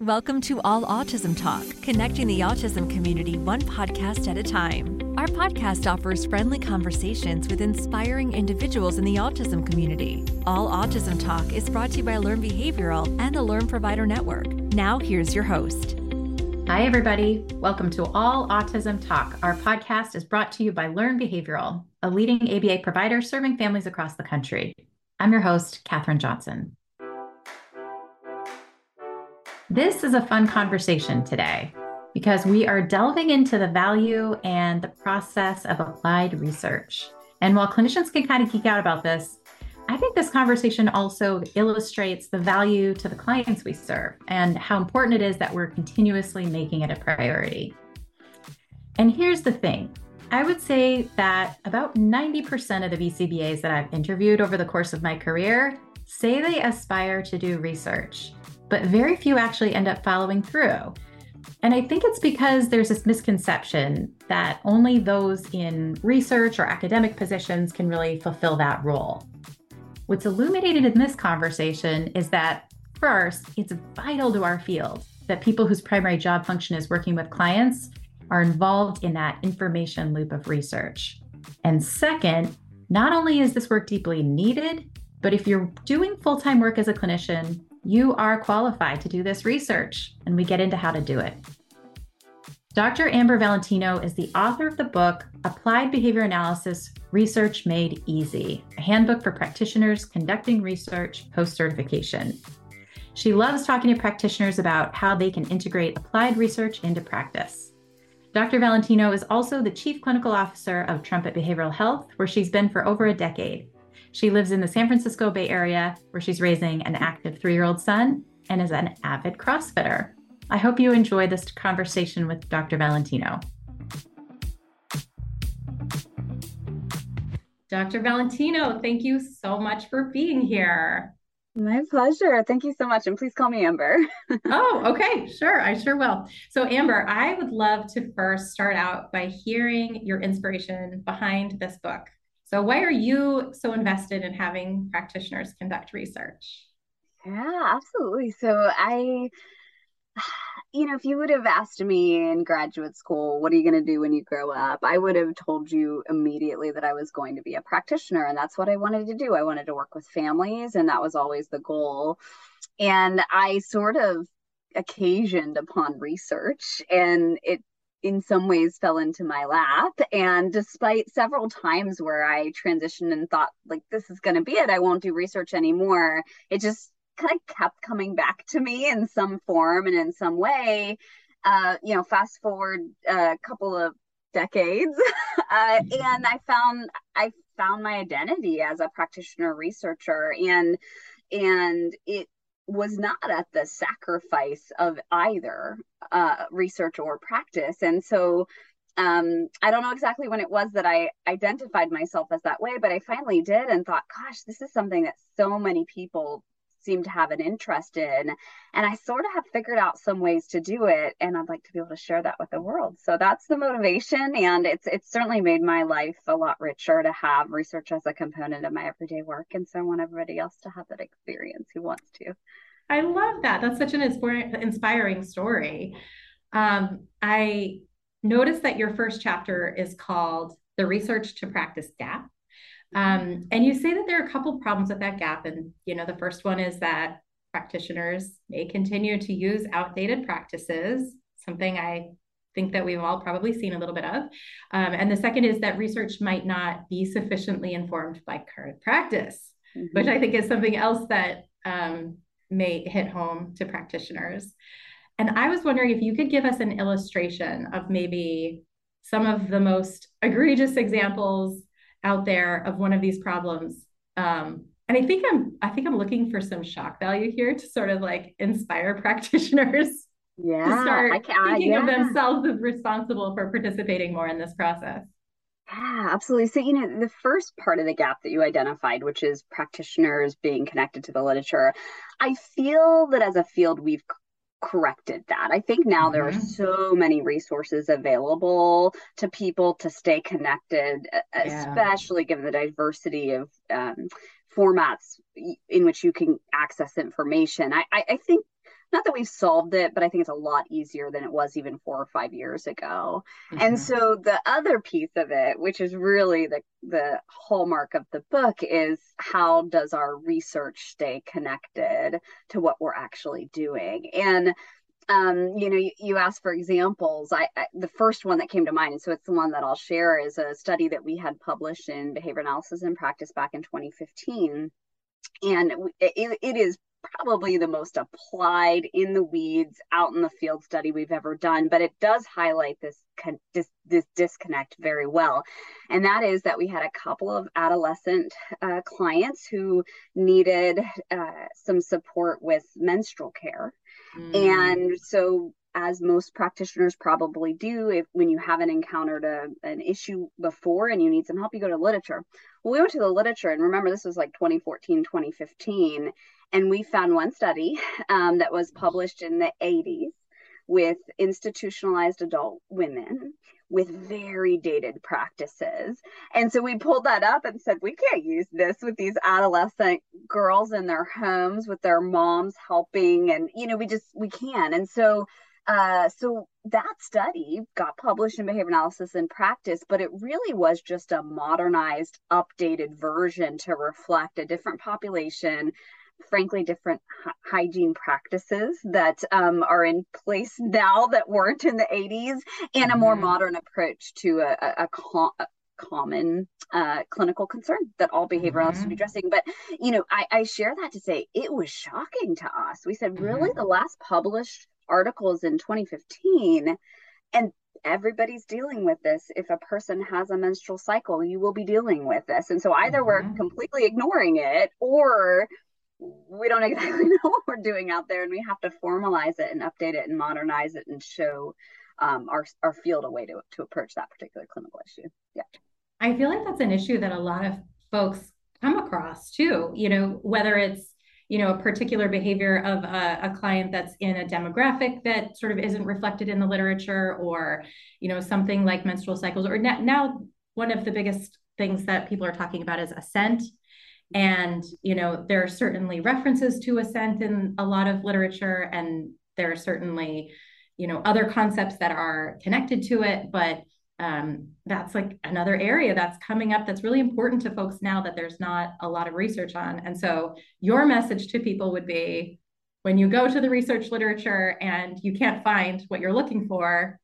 Welcome to All Autism Talk, connecting the autism community one podcast at a time. Our podcast offers friendly conversations with inspiring individuals in the autism community. All Autism Talk is brought to you by Learn Behavioral and the Learn Provider Network. Now, here's your host. Hi, everybody. Welcome to All Autism Talk. Our podcast is brought to you by Learn Behavioral, a leading ABA provider serving families across the country. I'm your host, Katherine Johnson. This is a fun conversation today because we are delving into the value and the process of applied research. And while clinicians can kind of geek out about this, I think this conversation also illustrates the value to the clients we serve and how important it is that we're continuously making it a priority. And here's the thing I would say that about 90% of the BCBAs that I've interviewed over the course of my career say they aspire to do research but very few actually end up following through. And I think it's because there's this misconception that only those in research or academic positions can really fulfill that role. What's illuminated in this conversation is that, first, it's vital to our field that people whose primary job function is working with clients are involved in that information loop of research. And second, not only is this work deeply needed, but if you're doing full time work as a clinician, you are qualified to do this research, and we get into how to do it. Dr. Amber Valentino is the author of the book Applied Behavior Analysis Research Made Easy, a handbook for practitioners conducting research post certification. She loves talking to practitioners about how they can integrate applied research into practice. Dr. Valentino is also the Chief Clinical Officer of Trumpet Behavioral Health, where she's been for over a decade. She lives in the San Francisco Bay Area where she's raising an active three year old son and is an avid CrossFitter. I hope you enjoy this conversation with Dr. Valentino. Dr. Valentino, thank you so much for being here. My pleasure. Thank you so much. And please call me Amber. oh, okay. Sure. I sure will. So, Amber, I would love to first start out by hearing your inspiration behind this book. So, why are you so invested in having practitioners conduct research? Yeah, absolutely. So, I, you know, if you would have asked me in graduate school, what are you going to do when you grow up? I would have told you immediately that I was going to be a practitioner. And that's what I wanted to do. I wanted to work with families, and that was always the goal. And I sort of occasioned upon research and it in some ways fell into my lap. And despite several times where I transitioned and thought, like, this is going to be it, I won't do research anymore, it just kind of kept coming back to me in some form and in some way. Uh, you know, fast forward a couple of decades, uh, and I found I found my identity as a practitioner researcher, and and it was not at the sacrifice of either uh, research or practice. And so um, I don't know exactly when it was that I identified myself as that way, but I finally did and thought, gosh, this is something that so many people seem to have an interest in. And I sort of have figured out some ways to do it. And I'd like to be able to share that with the world. So that's the motivation. And it's it's certainly made my life a lot richer to have research as a component of my everyday work. And so I want everybody else to have that experience who wants to. I love that. That's such an inspiring story. Um, I noticed that your first chapter is called The Research to Practice Gap. Um, and you say that there are a couple problems with that gap. And, you know, the first one is that practitioners may continue to use outdated practices, something I think that we've all probably seen a little bit of. Um, and the second is that research might not be sufficiently informed by current practice, mm-hmm. which I think is something else that um, may hit home to practitioners. And I was wondering if you could give us an illustration of maybe some of the most egregious examples out there of one of these problems. Um, and I think I'm I think I'm looking for some shock value here to sort of like inspire practitioners yeah, to start thinking yeah. of themselves as responsible for participating more in this process. Yeah, absolutely. So, you know, the first part of the gap that you identified, which is practitioners being connected to the literature, I feel that as a field, we've corrected that. I think now mm-hmm. there are mm-hmm. so many resources available to people to stay connected, yeah. especially given the diversity of um, formats in which you can access information. I, I, I think not that we've solved it, but I think it's a lot easier than it was even four or five years ago. Mm-hmm. And so the other piece of it, which is really the the hallmark of the book, is how does our research stay connected to what we're actually doing? And um, you know, you, you asked for examples. I, I, the first one that came to mind, and so it's the one that I'll share, is a study that we had published in Behavior Analysis and Practice back in 2015, and it, it is probably the most applied in the weeds out in the field study we've ever done but it does highlight this this, this disconnect very well. And that is that we had a couple of adolescent uh, clients who needed uh, some support with menstrual care. Mm. and so as most practitioners probably do if when you haven't encountered a, an issue before and you need some help you go to literature. Well we went to the literature and remember this was like 2014 2015 and we found one study um, that was published in the 80s with institutionalized adult women with very dated practices. And so we pulled that up and said, we can't use this with these adolescent girls in their homes with their moms helping. And, you know, we just, we can. And so, uh, so that study got published in behavior analysis and practice, but it really was just a modernized, updated version to reflect a different population frankly different h- hygiene practices that um, are in place now that weren't in the 80s and a more mm-hmm. modern approach to a, a, a, com- a common uh, clinical concern that all behavioral mm-hmm. should be addressing but you know I, I, share that to say it was shocking to us we said really mm-hmm. the last published articles in 2015 and everybody's dealing with this if a person has a menstrual cycle you will be dealing with this and so either mm-hmm. we're completely ignoring it or we don't exactly know what we're doing out there and we have to formalize it and update it and modernize it and show um, our, our field a way to, to approach that particular clinical issue. Yeah. I feel like that's an issue that a lot of folks come across too you know whether it's you know a particular behavior of a, a, client that's in a demographic that sort of isn't reflected in the literature or you know something like menstrual cycles or now one of the biggest things that people are talking about is assent and, you know, there are certainly references to assent in a lot of literature, and there are certainly, you know, other concepts that are connected to it. But um, that's like another area that's coming up that's really important to folks now that there's not a lot of research on. And so, your message to people would be when you go to the research literature and you can't find what you're looking for,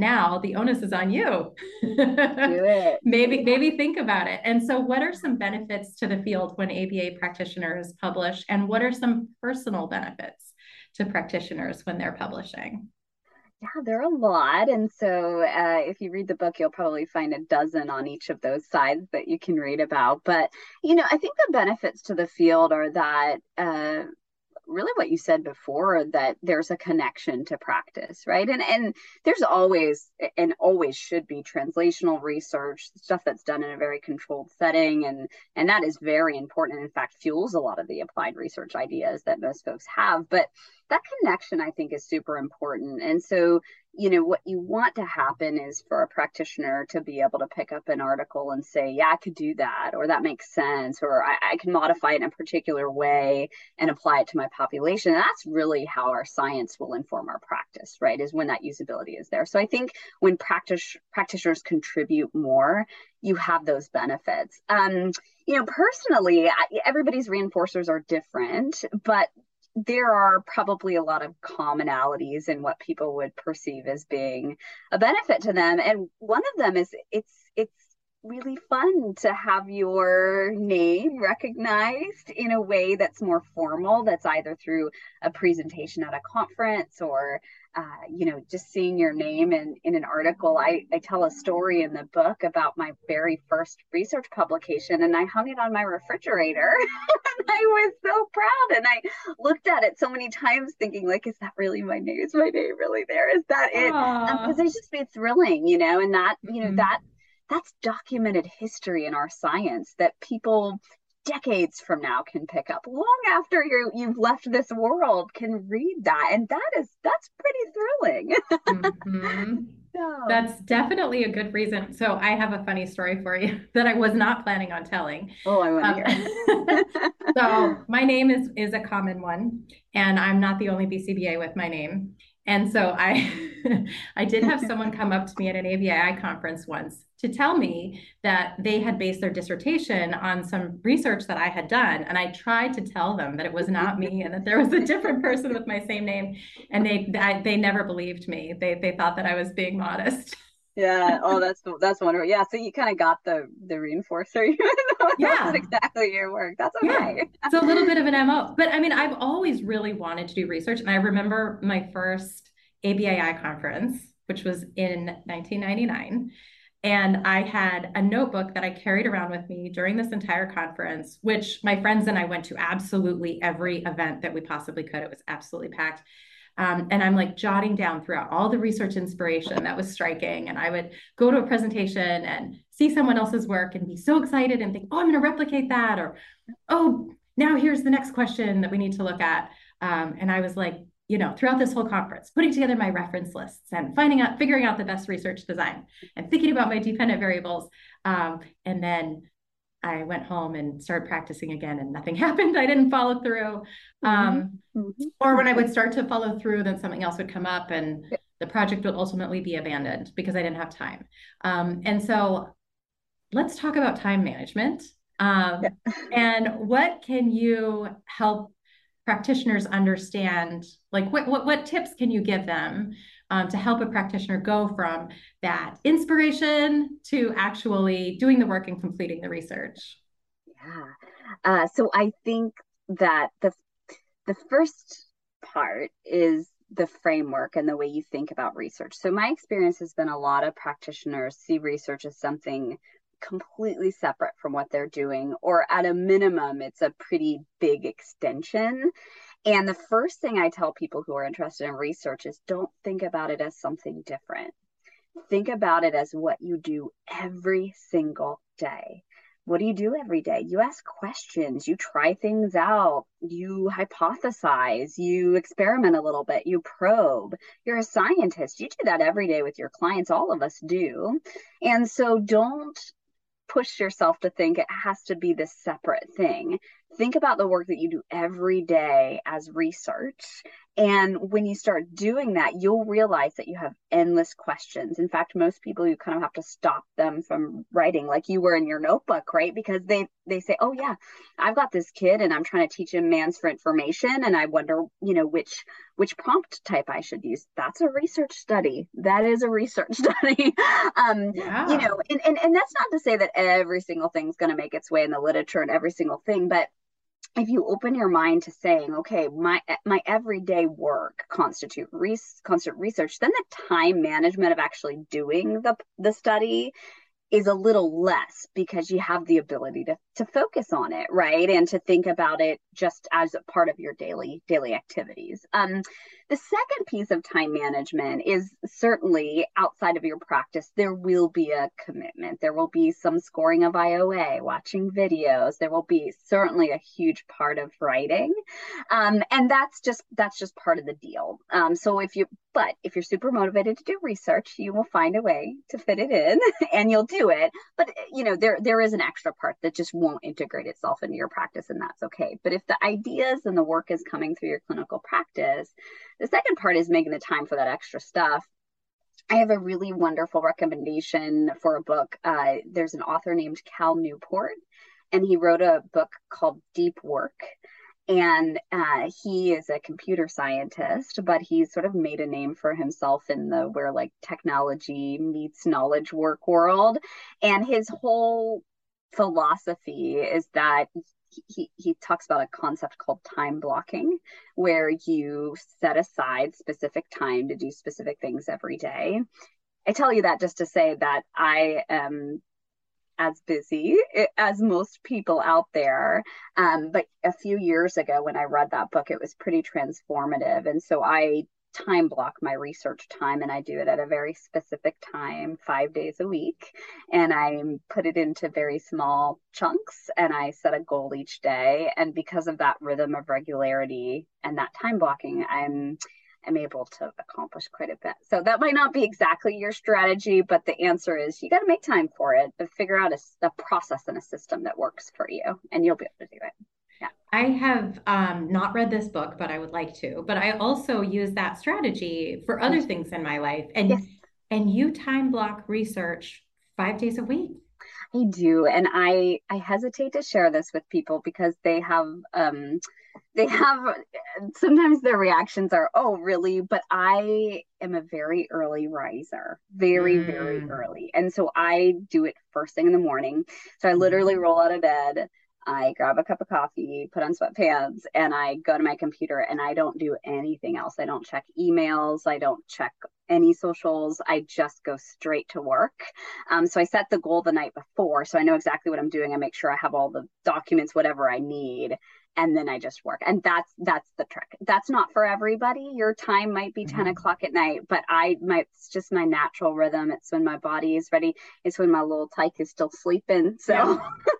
now the onus is on you. Maybe maybe think about it. And so what are some benefits to the field when aba practitioners publish? And what are some personal benefits to practitioners when they're publishing? Yeah, there are a lot. And so uh, if you read the book, you'll probably find a dozen on each of those sides that you can read about. But, you know, I think the benefits to the field are that uh, really what you said before that there's a connection to practice right? And and there's always and always should be translational research stuff that's done in a very controlled setting and and that is very important. In fact fuels a lot of the applied research ideas that most folks have. But that connection i think is super important. And so you know what you want to happen is for a practitioner to be able to pick up an article and say yeah i could do that or that makes sense or i, I can modify it in a particular way and apply it to my population. And that's really how our science will inform our practice right is when that usability is there. So i think when practice practitioners contribute more you have those benefits. Um, you know personally I, everybody's reinforcers are different but there are probably a lot of commonalities in what people would perceive as being a benefit to them. And one of them is it's it's really fun to have your name recognized in a way that's more formal that's either through a presentation at a conference or uh, you know, just seeing your name in, in an article. I, I tell a story in the book about my very first research publication and I hung it on my refrigerator and I was so proud. And I looked at it so many times thinking like, is that really my name? Is my name really there? Is that it? Because um, it's just been thrilling, you know, and that, you know, mm-hmm. that that's documented history in our science that people decades from now can pick up long after you you've left this world can read that and that is that's pretty thrilling mm-hmm. no. That's definitely a good reason. So I have a funny story for you that I was not planning on telling. Oh, I want to um, hear. so my name is is a common one, and I'm not the only BCBA with my name. And so I I did have someone come up to me at an ABAI conference once to tell me that they had based their dissertation on some research that I had done. And I tried to tell them that it was not me and that there was a different person with my same name. And they I, they never believed me. They they thought that I was being modest. yeah. Oh, that's that's wonderful. Yeah. So you kind of got the the reinforcer, even though yeah. exactly your work. That's okay. Yeah. It's a little bit of an MO. But I mean, I've always really wanted to do research. And I remember my first ABAI conference, which was in 1999. And I had a notebook that I carried around with me during this entire conference, which my friends and I went to absolutely every event that we possibly could. It was absolutely packed. Um, and I'm like jotting down throughout all the research inspiration that was striking. And I would go to a presentation and see someone else's work and be so excited and think, oh, I'm going to replicate that. Or, oh, now here's the next question that we need to look at. Um, and I was like, you know, throughout this whole conference, putting together my reference lists and finding out, figuring out the best research design and thinking about my dependent variables. Um, and then I went home and started practicing again and nothing happened. I didn't follow through. Um, mm-hmm. Or when I would start to follow through, then something else would come up and the project would ultimately be abandoned because I didn't have time. Um, and so let's talk about time management. Um, yeah. and what can you help practitioners understand like what, what, what tips can you give them um, to help a practitioner go from that inspiration to actually doing the work and completing the research? Yeah. Uh, so i think that the the first part is the framework and the way you think about research. So my experience has been a lot of practitioners see research as something completely separate from what they're doing, or at a minimum, it's a pretty big extension. And the first thing I tell people who are interested in research is don't think about it as something different. Think about it as what you do every single day. What do you do every day? You ask questions, you try things out, you hypothesize, you experiment a little bit, you probe. You're a scientist. You do that every day with your clients. All of us do. And so don't push yourself to think it has to be this separate thing. Think about the work that you do every day as research and when you start doing that, you'll realize that you have endless questions. In fact, most people you kind of have to stop them from writing like you were in your notebook, right? Because they they say, "Oh yeah, I've got this kid and I'm trying to teach him mands for information and I wonder, you know, which which prompt type I should use." That's a research study. That is a research study. um, yeah. you know, and, and and that's not to say that every single thing's going to make its way in the literature and every single thing, but if you open your mind to saying okay my eh, my everyday work constitute res- constant research then the time management of actually doing the the study is a little less because you have the ability to to focus on it right? And to think about it just as a part of your daily daily activities. Um, the second piece of time management is certainly outside of your practice there will be a commitment. There will be some scoring of ioa watching videos. There will be certainly a huge part of writing. Um, and that's just that's just part of the deal. Um, so if you but if you're super motivated to do research you will find a way to fit it in and you'll do it. But you know there there is an extra part that just won't integrate itself into your practice and that's okay. But if the ideas and the work is coming through your clinical practice the second part is making the time for that extra stuff. I have a really wonderful recommendation for a book. Uh, there's an author named Cal Newport, and he wrote a book called Deep Work. And uh, he is a computer scientist but he's sort of made a name for himself in the where like technology meets knowledge work world. And his whole philosophy is that he, he talks about a concept called time blocking where you set aside specific time to do specific things every day i tell you that just to say that i am as busy eh, as most people out there. Um, but a few years ago, when I read that book, it was pretty transformative. And so I time block my research time and I do it at a very specific time, five days a week. And I put it into very small chunks and I set a goal each day. And because of that rhythm of regularity and that time blocking, I'm I'm able to accomplish quite a bit. So that might not be exactly your strategy, but the answer is you got to make time for it, but figure out a, a, process and a system that works for you, and you'll be able to do it. Yeah. I have um, not read this book, but I would like to. But I also use that strategy for other things in my life, and yes. and you time block research five days a week. I do, and I I hesitate to share this with people because they have um they have sometimes their reactions are oh really but i am a very early riser very mm. very early and so i do it first thing in the morning so i literally mm-hmm. roll out of bed I grab a cup of coffee, put on sweatpants, and I go to my computer and I don't do anything else. I don't check emails. I don't check any socials. I just go straight to work. Um, so I set the goal the night before. So I know exactly what I'm doing. I make sure I have all the documents, whatever I need and then I just work. And that's that's the trick. That's not for everybody. Your time might be mm-hmm. 10 o'clock at night, but I might it's just my natural rhythm. It's when my body is ready. It's when my little tyke is still sleeping. So yeah.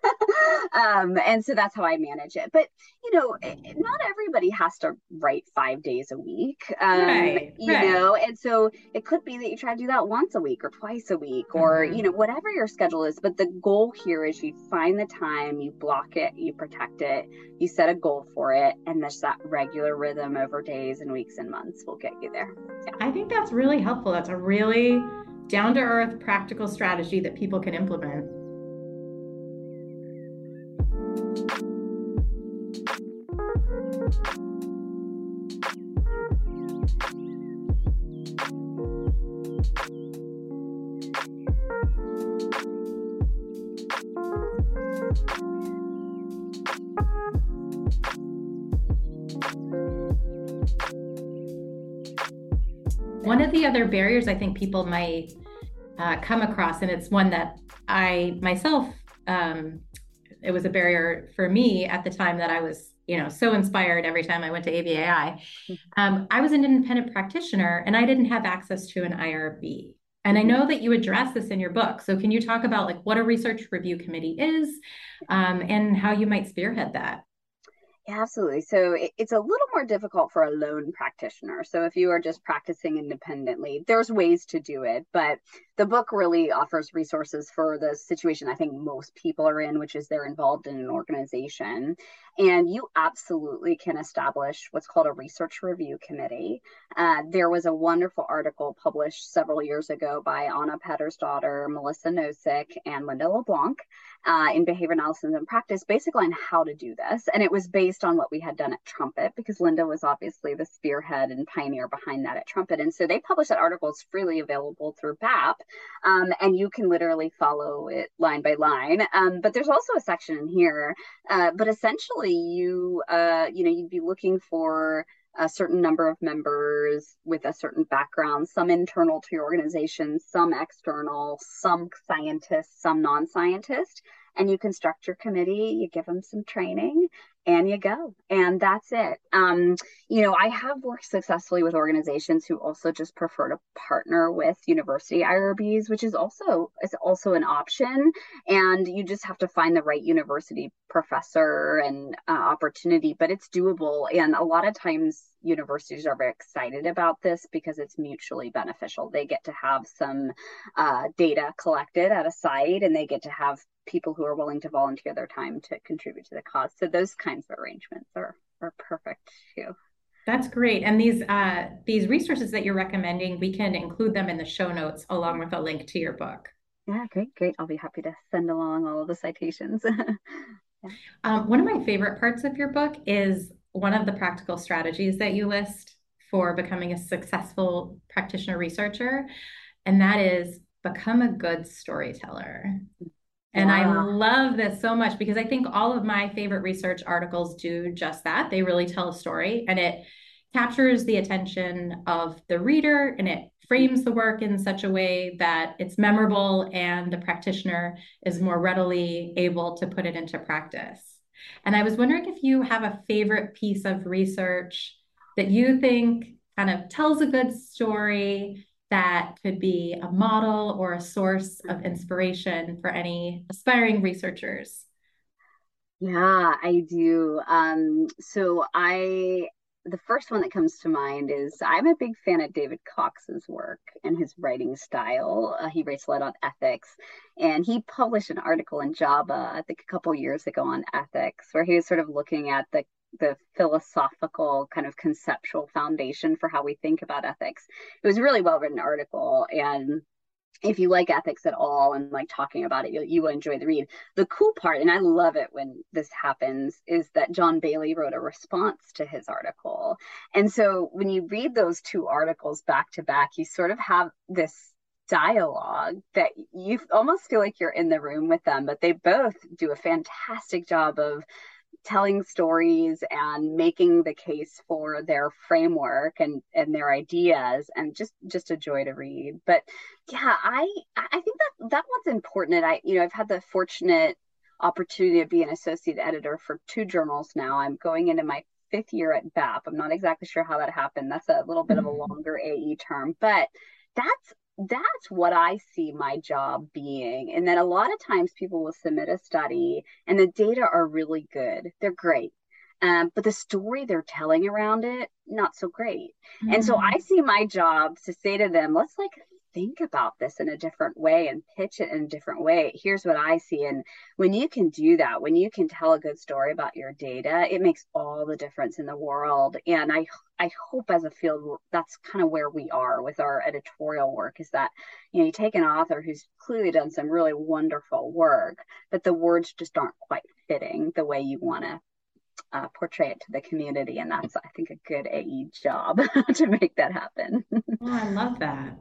um and so that's how I manage it. But you know, eh, not everybody has to write five days a week. Um right, you right. know, and so it could be that you try to do that once a week or twice a week or mm-hmm. you know, whatever your schedule is. But the goal here is you find the time, you block it, you protect it, you set a goal for it and just that regular rhythm over days and weeks and months will get you there yeah. i think that's really helpful that's a really down to earth practical strategy that people can implement the other barriers I think people might uh, come across, and it's one that I myself, um, it was a barrier for me at the time that I was, you know, so inspired every time I went to ABAI. Mm-hmm. Um, I was an independent practitioner and I didn't have access to an IRB. And I know that you address this in your book. So can you talk about like what a research review committee is um, and how you might spearhead that? Absolutely. So it, it's a little more difficult for a lone practitioner. So if you are just practicing independently, there's ways to do it, but the book really offers resources for the situation I think most people are in, which is they're involved in an organization. And you absolutely can establish what's called a research review committee. Uh, there was a wonderful article published several years ago by Anna Petursdottir, Melissa Nosik, and Linda LeBlanc uh, in Behavior Analysis and Practice, basically on how to do this. And it was based on what we had done at Trumpet, because Linda was obviously the spearhead and pioneer behind that at Trumpet. And so they published that article. It's freely available through BAP, um, and you can literally follow it line by line. Um, but there's also a section in here. Uh, but essentially, you uh, you know you'd be looking for a certain number of members with a certain background, some internal to your organization, some external, some scientists, some non scientists. And you construct your committee, you give them some training, and you go. And that's it. Um, you know i have worked successfully with organizations who also just prefer to partner with university irbs which is also is also an option. And you just have to find the right university professor and uh, opportunity but it's doable. And a lot of times universities are very excited about this because it's mutually beneficial. They get to have some uh, data collected at a site and they get to have people who are willing to volunteer their time to contribute to the cause so those kinds of arrangements are are perfect too. That's great. And these uh, these resources that you're recommending, we can include them in the show notes along with a link to your book. Yeah, great, great. I'll be happy to send along all of the citations. yeah. um, one of my favorite parts of your book is one of the practical strategies that you list for becoming a successful practitioner researcher, and that is become a good storyteller. And I love this so much because I think all of my favorite research articles do just that. They really tell a story and it captures the attention of the reader and it frames the work in such a way that it's memorable and the practitioner is more readily able to put it into practice. And I was wondering if you have a favorite piece of research that you think kind of tells a good story that could be a model or a source of inspiration for any aspiring researchers? Yeah, I do. Um, so I the first one that comes to mind is I'm a big fan of David Cox's work and his writing style. Uh, he writes a lot on ethics, and he published an article in JABA, I think a couple years ago, on ethics, where he was sort of looking at the the philosophical kind of conceptual foundation for how we think about ethics. It was a really well written article, and if you like ethics at all and like talking about it, you, you will enjoy the read. The cool part, and I love it when this happens, is that Jon Bailey wrote a response to his article. And so when you read those two articles back to back, you sort of have this dialogue that you almost feel like you're in the room with them, but they both do a fantastic job of telling stories and making the case for their framework and and their ideas and just just a joy to read. But yeah i i think that that one's important. And i you know i've had the fortunate opportunity to be an associate editor for two journals now. I'm going into my fifth year at bap. I'm not exactly sure how that happened. That's a little bit of a mm-hmm. longer ae term. But that's that's what I see my job being. And then a lot of times people will submit a study and the data are really good, they're great. Um, but the story they're telling around it, not so great. Mm-hmm. And so mm. I see my job to say to them, let's like think about this in a different way and pitch it in a different way. Here's what I see. And when you can do that, when you can tell a good story about your data, it makes all the difference in the world. And I I hope as a field that's kind of where we are with our editorial work is that you know you take an author who's clearly done some really wonderful work, but the words just aren't quite fitting the way you want to uh, portray it to the community. And that's, I think, a good AE job to make that happen. oh, I love that.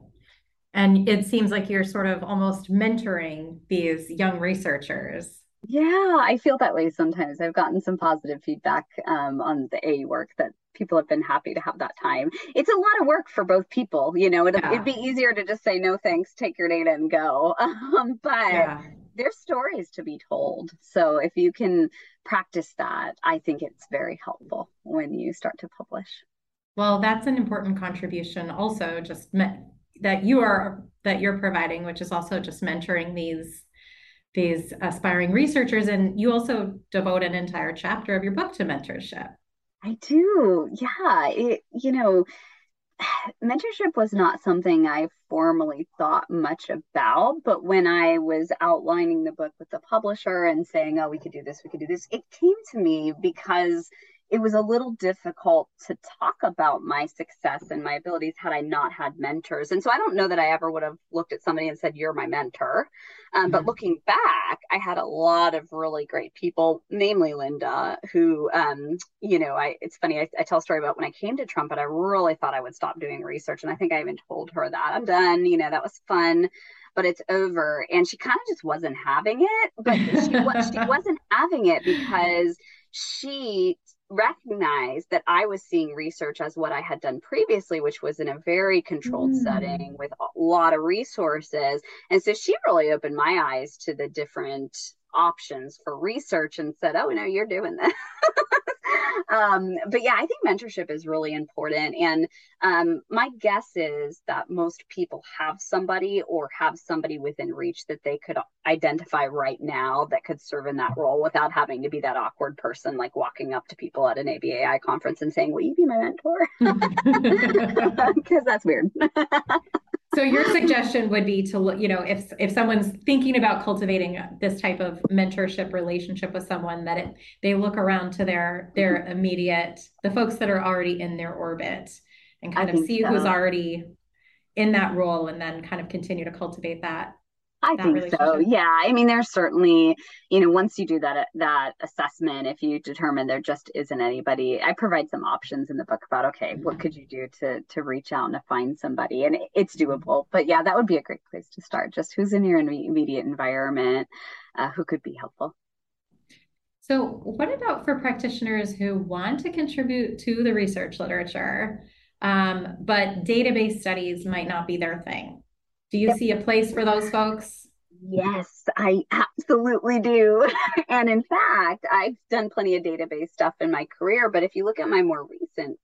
And it seems like you're sort of almost mentoring these young researchers. Yeah, I feel that way sometimes. I've gotten some positive feedback um, on the AE work that people have been happy to have that time. It's a lot of work for both people. You know, it'd, yeah. it'd be easier to just say, no thanks, take your data and go. Um, but yeah. there's stories to be told. So if you can practice that, I think it's very helpful when you start to publish. Well, that's an important contribution also just met that you are that you're providing, which is also just mentoring these these aspiring researchers. And you also devote an entire chapter of your book to mentorship. I do. Yeah. It, you know, mentorship was not something I formally thought much about, but when I was outlining the book with the publisher and saying, oh, we could do this, we could do this, it came to me because it was a little difficult to talk about my success and my abilities had I not had mentors. And so I don't know that I ever would have looked at somebody and said, You're my mentor. Um, mm-hmm. But looking back, I had a lot of really great people, namely Linda, who, um, you know, I it's funny, I, I, tell a story about when I came to Trumpet, I really thought I would stop doing research. And I think I even told her that I'm done, you know, that was fun but it's over. And she kind of just wasn't having it. But she, she wasn't having it because she recognized that I was seeing research as what I had done previously, which was in a very controlled mm. setting with a lot of resources. And so she really opened my eyes to the different options for research and said, Oh, no, you're doing this. um, but yeah, I think mentorship is really important. And um, my guess is that most people have somebody or have somebody within reach that they could identify right now that could serve in that role without having to be that awkward person like walking up to people at an ABAI conference and saying, Will you be my mentor? Because that's weird so your suggestion would be to look, you know if if someone's thinking about cultivating this type of mentorship relationship with someone that it, they look around to their their mm-hmm. immediate the folks that are already in their orbit and kind I of see so. who's already in that role and then kind of continue to cultivate that I think so. Yeah. I mean, there's certainly, you know, once you do that that assessment, if you determine there just isn't anybody, I provide some options in the book about okay, mm-hmm. what could you do to to reach out and to find somebody, and it's doable. But yeah, that would be a great place to start. Just who's in your immediate environment, uh, who could be helpful. So, what about for practitioners who want to contribute to the research literature, um, but database studies might not be their thing? Do you see a place for those folks? Yes, I absolutely do. and in fact, I've done plenty of database stuff in my career, but if you look at my more recent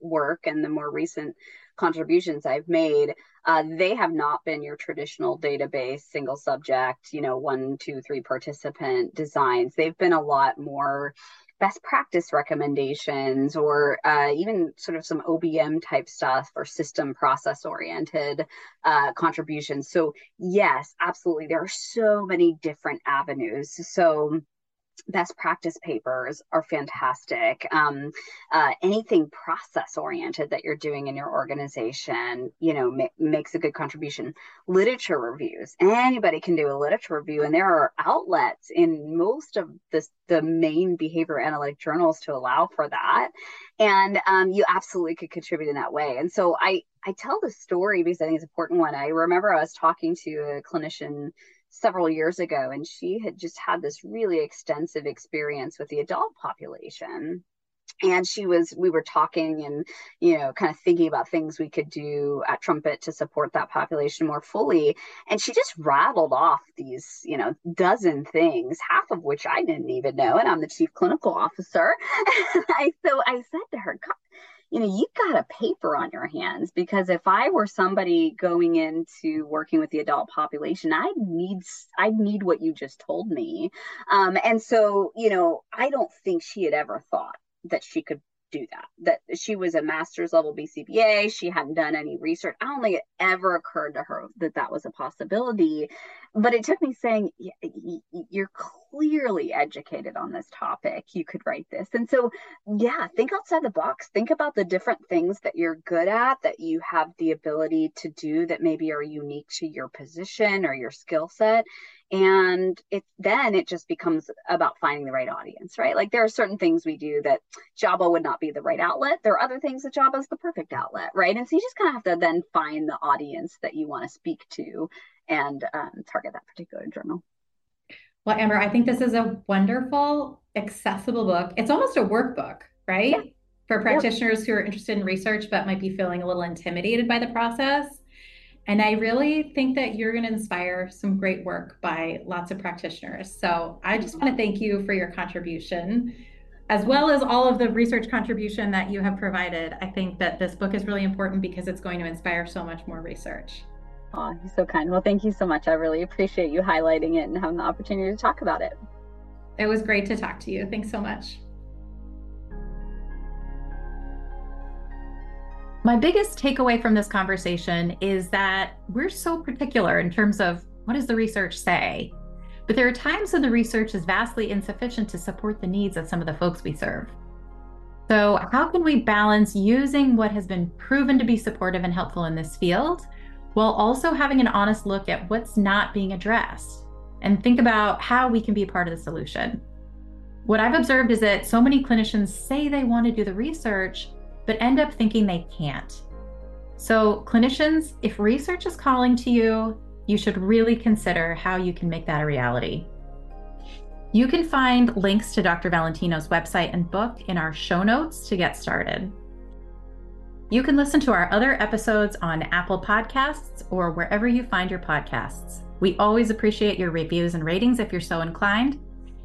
work and the more recent contributions I've made, uh, they have not been your traditional database, single subject, you know, one, two, three participant designs. They've been a lot more best practice recommendations or uh, even sort of some OBM type stuff or system process oriented uh, contributions. So, yes, absolutely. There are so many different avenues. So, best practice papers are fantastic. Um, uh, anything process oriented that you're doing in your organization, you know, ma- makes a good contribution. Literature reviews, anybody can do a literature review, and there are outlets in most of the the main behavior analytic journals to allow for that. And um, you absolutely could contribute in that way. And so I I tell the story because I think it's an important one. I remember I was talking to a clinician several years ago, and she had just had this really extensive experience with the adult population. And she was we were talking and you know kind of thinking about things we could do at trumpet to support that population more fully. And she just rattled off these you know dozen things half of which i didn't even know and i'm the chief clinical officer. I, so i said to her you know, you've got a paper on your hands because if I were somebody going into working with the adult population, I need I need what you just told me. Um, and so, you know, I don't think she had ever thought that she could do that. That she was a master's level BCBA, she hadn't done any research. I don't think it ever occurred to her that that was a possibility. But it took me saying, "You're clearly educated on this topic. You could write this." And so, yeah, think outside the box. Think about the different things that you're good at, that you have the ability to do, that maybe are unique to your position or your skill set, and it then it just becomes about finding the right audience right? Like there are certain things we do that JABA would not be the right outlet. There are other things that JABA is the perfect outlet right? And so you just kind of have to then find the audience that you want to speak to and um, target that particular journal. Well amber i think this is a wonderful accessible book. It's almost a workbook right? Yeah. for practitioners yep. who are interested in research but might be feeling a little intimidated by the process and I really think that you're going to inspire some great work by lots of practitioners. So I just want to thank you for your contribution, as well as all of the research contribution that you have provided. I think that this book is really important because it's going to inspire so much more research. Oh, you're so kind. Well, thank you so much. I really appreciate you highlighting it and having the opportunity to talk about it. It was great to talk to you. Thanks so much. My biggest takeaway from this conversation is that we're so particular in terms of what does the research say? But there are times when the research is vastly insufficient to support the needs of some of the folks we serve. So, how can we balance using what has been proven to be supportive and helpful in this field while also having an honest look at what's not being addressed and think about how we can be part of the solution? What I've observed is that so many clinicians say they want to do the research, but end up thinking they can't. So, clinicians, if research is calling to you, you should really consider how you can make that a reality. You can find links to Dr. Valentino's website and book in our show notes to get started. You can listen to our other episodes on Apple Podcasts or wherever you find your podcasts. We always appreciate your reviews and ratings if you're so inclined.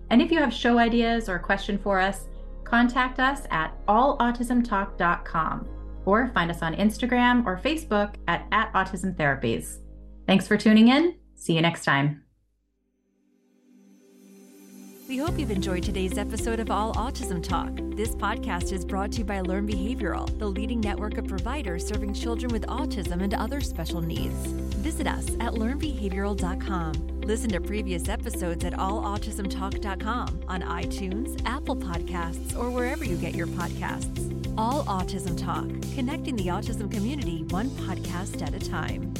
And if you have show ideas or a question for us, contact us at allautismtalk.com or find us on Instagram or Facebook at, at Autism Therapies. Thanks for tuning in. See you next time. We hope you've enjoyed today's episode of All Autism Talk. This podcast is brought to you by Learn Behavioral, the leading network of providers serving children with autism and other special needs. Visit us at learnbehavioral.com. Listen to previous episodes at allautismtalk.com on iTunes, Apple Podcasts, or wherever you get your podcasts. All Autism Talk, connecting the autism community one podcast at a time.